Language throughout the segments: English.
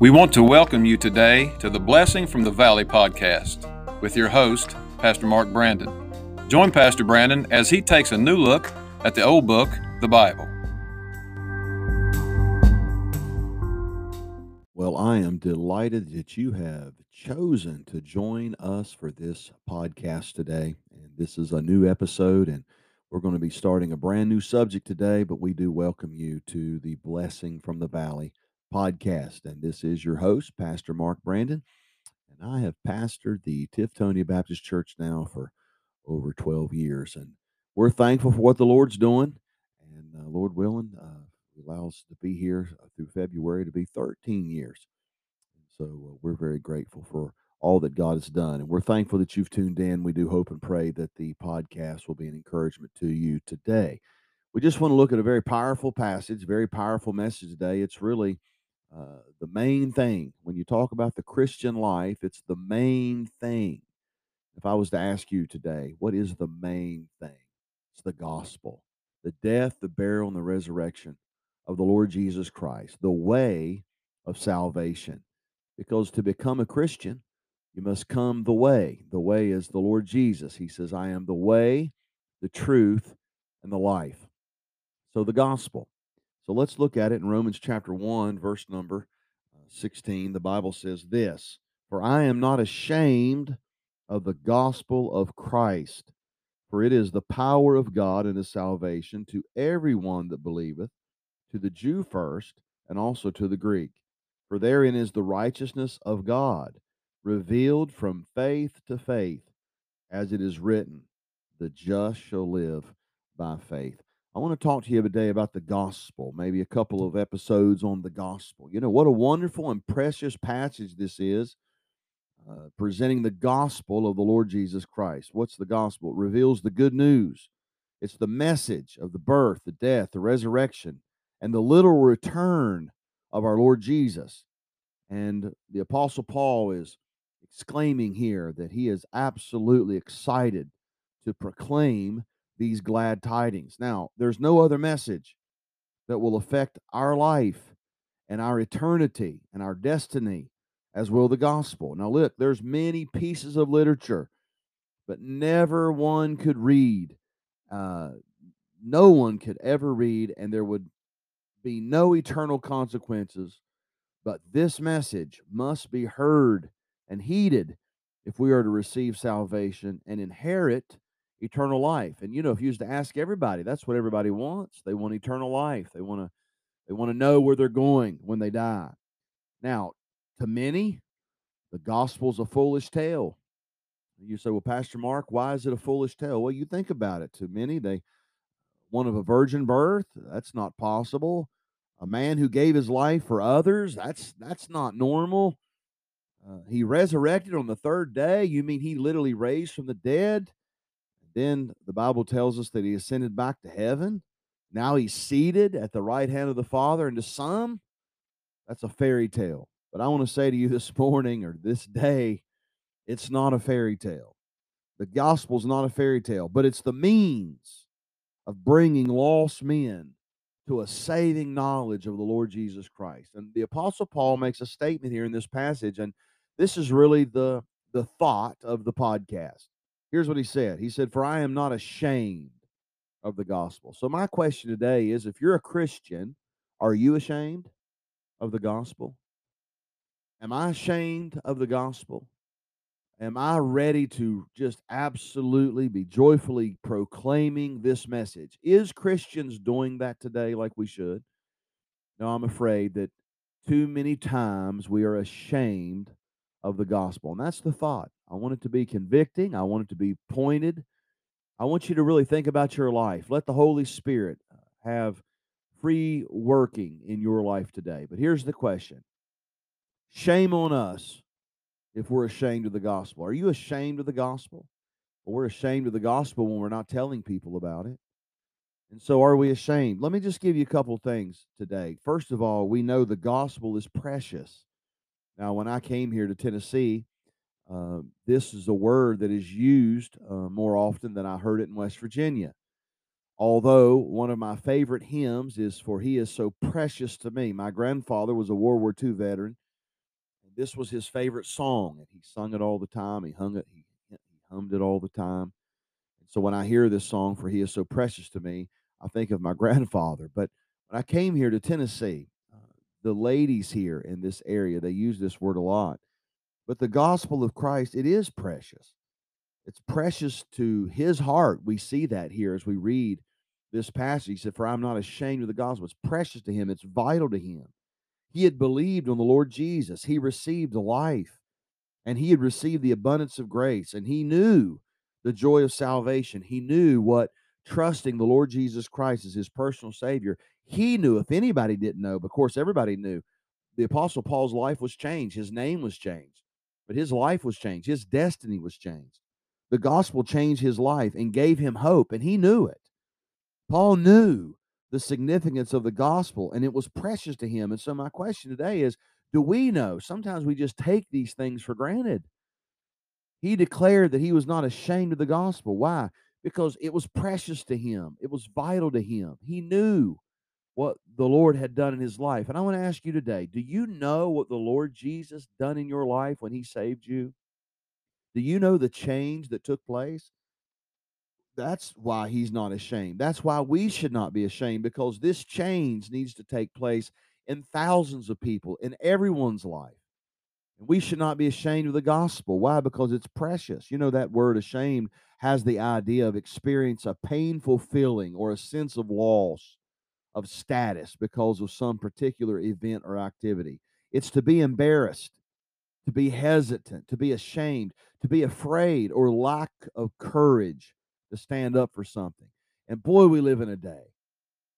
We want to welcome you today to the Blessing from the Valley podcast with your host, Pastor Mark Brandon. Join Pastor Brandon as he takes a new look at the old book, the Bible. Well, I am delighted that you have chosen to join us for this podcast today. And this is a new episode, and we're going to be starting a brand new subject today, but we do welcome you to the Blessing from the Valley podcast. And this is your host, Pastor Mark Brandon. And I have pastored the Tiftonia Baptist Church now for over 12 years. And we're thankful for what the Lord's doing. And uh, Lord willing, uh, allows to be here uh, through February to be 13 years. So uh, we're very grateful for all that God has done. And we're thankful that you've tuned in. We do hope and pray that the podcast will be an encouragement to you today. We just want to look at a very powerful passage, very powerful message today. It's really uh, the main thing when you talk about the Christian life, it's the main thing. If I was to ask you today, what is the main thing? It's the gospel, the death, the burial, and the resurrection of the Lord Jesus Christ, the way of salvation. Because to become a Christian, you must come the way. The way is the Lord Jesus. He says, I am the way, the truth, and the life. So the gospel. So let's look at it in Romans chapter 1, verse number uh, 16. The Bible says this For I am not ashamed of the gospel of Christ, for it is the power of God and his salvation to everyone that believeth, to the Jew first, and also to the Greek. For therein is the righteousness of God, revealed from faith to faith, as it is written, The just shall live by faith. I want to talk to you today about the gospel, maybe a couple of episodes on the gospel. You know, what a wonderful and precious passage this is, uh, presenting the gospel of the Lord Jesus Christ. What's the gospel? It reveals the good news, it's the message of the birth, the death, the resurrection, and the literal return of our Lord Jesus. And the Apostle Paul is exclaiming here that he is absolutely excited to proclaim these glad tidings. Now, there's no other message that will affect our life and our eternity and our destiny as will the gospel. Now, look, there's many pieces of literature, but never one could read. Uh, no one could ever read, and there would be no eternal consequences. But this message must be heard and heeded if we are to receive salvation and inherit eternal life. And you know, if you used to ask everybody, that's what everybody wants. They want eternal life. They want to they want to know where they're going when they die. Now, to many, the gospel's a foolish tale. You say, well, Pastor Mark, why is it a foolish tale? Well, you think about it. To many, they one of a virgin birth, that's not possible. A man who gave his life for others, that's that's not normal. Uh, he resurrected on the third day. You mean he literally raised from the dead? Then the Bible tells us that he ascended back to heaven. Now he's seated at the right hand of the Father. And to some, that's a fairy tale. But I want to say to you this morning or this day, it's not a fairy tale. The gospel's not a fairy tale, but it's the means of bringing lost men to a saving knowledge of the Lord Jesus Christ. And the apostle Paul makes a statement here in this passage and this is really the the thought of the podcast. Here's what he said He said, For I am not ashamed of the gospel. So, my question today is if you're a Christian, are you ashamed of the gospel? Am I ashamed of the gospel? Am I ready to just absolutely be joyfully proclaiming this message? Is Christians doing that today like we should? No, I'm afraid that too many times we are ashamed of the gospel. And that's the thought. I want it to be convicting. I want it to be pointed. I want you to really think about your life. Let the Holy Spirit uh, have free working in your life today. But here's the question Shame on us if we're ashamed of the gospel. Are you ashamed of the gospel? Well, we're ashamed of the gospel when we're not telling people about it. And so, are we ashamed? Let me just give you a couple things today. First of all, we know the gospel is precious. Now, when I came here to Tennessee, uh, this is a word that is used uh, more often than I heard it in West Virginia. Although one of my favorite hymns is For He is So Precious to Me. My grandfather was a World War II veteran, And this was his favorite song, and he sung it all the time. He hung it, he, he hummed it all the time. And so when I hear this song, "For He Is So Precious to Me," I think of my grandfather. But when I came here to Tennessee, uh, the ladies here in this area they use this word a lot. But the gospel of Christ, it is precious. It's precious to his heart. We see that here as we read this passage. He said, For I'm not ashamed of the gospel. It's precious to him, it's vital to him. He had believed on the Lord Jesus, he received life, and he had received the abundance of grace, and he knew the joy of salvation. He knew what trusting the Lord Jesus Christ as his personal Savior. He knew, if anybody didn't know, of course, everybody knew, the Apostle Paul's life was changed. His name was changed, but his life was changed. His destiny was changed. The gospel changed his life and gave him hope, and he knew it. Paul knew the significance of the gospel, and it was precious to him. And so, my question today is do we know? Sometimes we just take these things for granted. He declared that he was not ashamed of the gospel. Why? Because it was precious to him, it was vital to him. He knew what the Lord had done in his life. And I want to ask you today do you know what the Lord Jesus done in your life when he saved you? Do you know the change that took place? That's why he's not ashamed. That's why we should not be ashamed because this change needs to take place in thousands of people in everyone's life. And we should not be ashamed of the gospel. Why? Because it's precious. You know, that word ashamed has the idea of experience a painful feeling or a sense of loss of status because of some particular event or activity. It's to be embarrassed, to be hesitant, to be ashamed, to be afraid, or lack of courage to stand up for something. And boy, we live in a day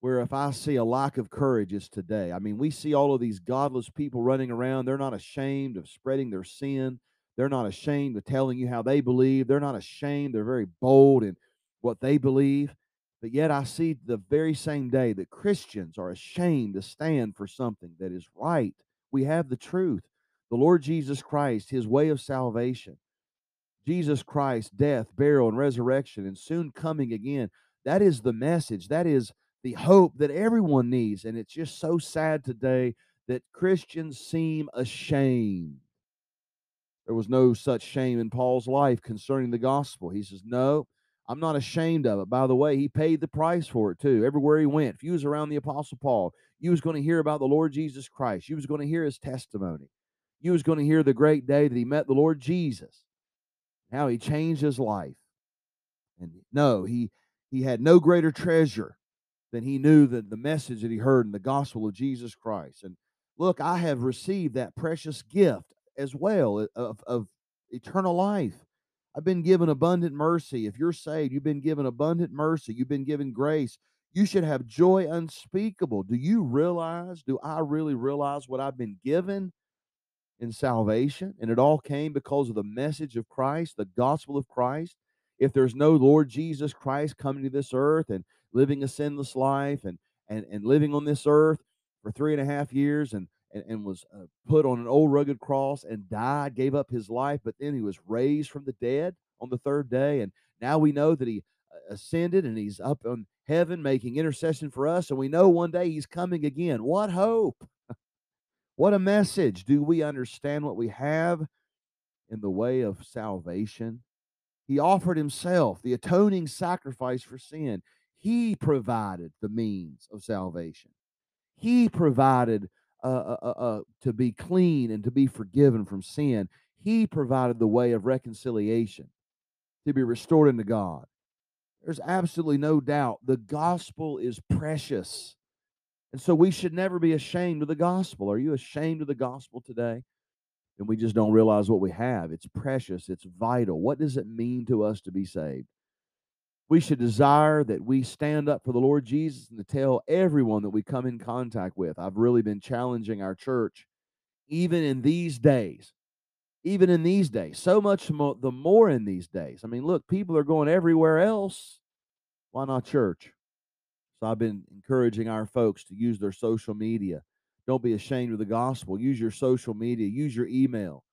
where if I see a lack of courage, it's today. I mean, we see all of these godless people running around. They're not ashamed of spreading their sin. They're not ashamed of telling you how they believe. They're not ashamed. They're very bold in what they believe. But yet, I see the very same day that Christians are ashamed to stand for something that is right. We have the truth. The Lord Jesus Christ, his way of salvation, Jesus Christ, death, burial, and resurrection, and soon coming again. That is the message. That is the hope that everyone needs. And it's just so sad today that Christians seem ashamed. There was no such shame in Paul's life concerning the gospel. He says, No, I'm not ashamed of it. By the way, he paid the price for it too. Everywhere he went, if you was around the Apostle Paul, you was going to hear about the Lord Jesus Christ. You was going to hear his testimony. You was going to hear the great day that he met the Lord Jesus. How he changed his life. And no, he he had no greater treasure than he knew that the message that he heard in the gospel of Jesus Christ. And look, I have received that precious gift as well of, of eternal life. I've been given abundant mercy. If you're saved, you've been given abundant mercy. You've been given grace. You should have joy unspeakable. Do you realize? Do I really realize what I've been given in salvation? And it all came because of the message of Christ, the gospel of Christ. If there's no Lord Jesus Christ coming to this earth and living a sinless life and and and living on this earth for three and a half years and and, and was uh, put on an old rugged cross and died, gave up his life, but then he was raised from the dead on the third day. And now we know that he uh, ascended and he's up in heaven making intercession for us. And we know one day he's coming again. What hope! what a message. Do we understand what we have in the way of salvation? He offered himself, the atoning sacrifice for sin. He provided the means of salvation. He provided uh, uh, uh, uh, to be clean and to be forgiven from sin. He provided the way of reconciliation to be restored into God. There's absolutely no doubt the gospel is precious. And so we should never be ashamed of the gospel. Are you ashamed of the gospel today? And we just don't realize what we have. It's precious, it's vital. What does it mean to us to be saved? We should desire that we stand up for the Lord Jesus and to tell everyone that we come in contact with. I've really been challenging our church, even in these days, even in these days, so much the more in these days. I mean, look, people are going everywhere else. Why not church? So I've been encouraging our folks to use their social media. Don't be ashamed of the gospel. Use your social media, use your email,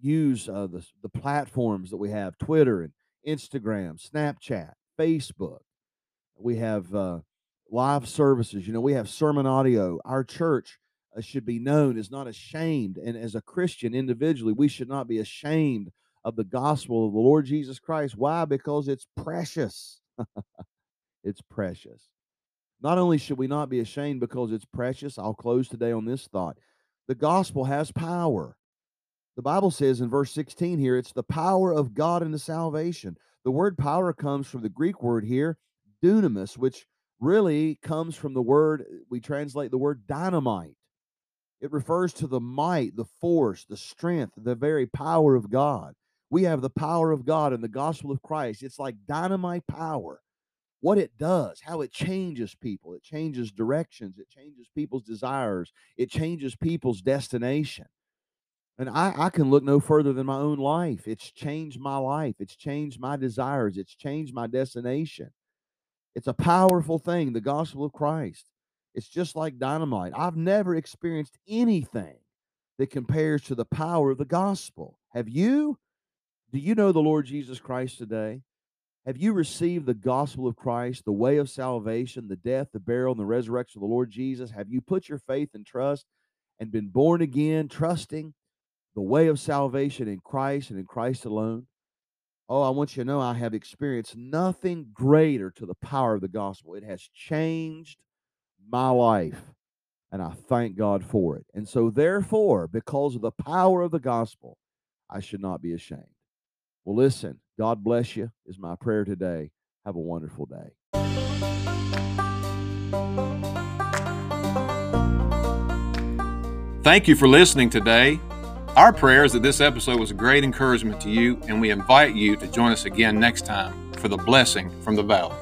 use uh, the, the platforms that we have Twitter and Instagram, Snapchat, Facebook. We have uh, live services. You know, we have sermon audio. Our church uh, should be known, is not ashamed. And as a Christian individually, we should not be ashamed of the gospel of the Lord Jesus Christ. Why? Because it's precious. it's precious. Not only should we not be ashamed because it's precious, I'll close today on this thought. The gospel has power. The Bible says in verse 16 here, it's the power of God into salvation. The word power comes from the Greek word here, dunamis, which really comes from the word, we translate the word dynamite. It refers to the might, the force, the strength, the very power of God. We have the power of God in the gospel of Christ. It's like dynamite power. What it does, how it changes people, it changes directions, it changes people's desires, it changes people's destination. And I, I can look no further than my own life. It's changed my life, it's changed my desires, it's changed my destination. It's a powerful thing, the gospel of Christ. It's just like dynamite. I've never experienced anything that compares to the power of the gospel. Have you? Do you know the Lord Jesus Christ today? Have you received the gospel of Christ, the way of salvation, the death, the burial, and the resurrection of the Lord Jesus? Have you put your faith and trust and been born again, trusting the way of salvation in Christ and in Christ alone? Oh, I want you to know I have experienced nothing greater to the power of the gospel. It has changed my life, and I thank God for it. And so, therefore, because of the power of the gospel, I should not be ashamed. Well, listen, God bless you, is my prayer today. Have a wonderful day. Thank you for listening today. Our prayer is that this episode was a great encouragement to you, and we invite you to join us again next time for the blessing from the valley.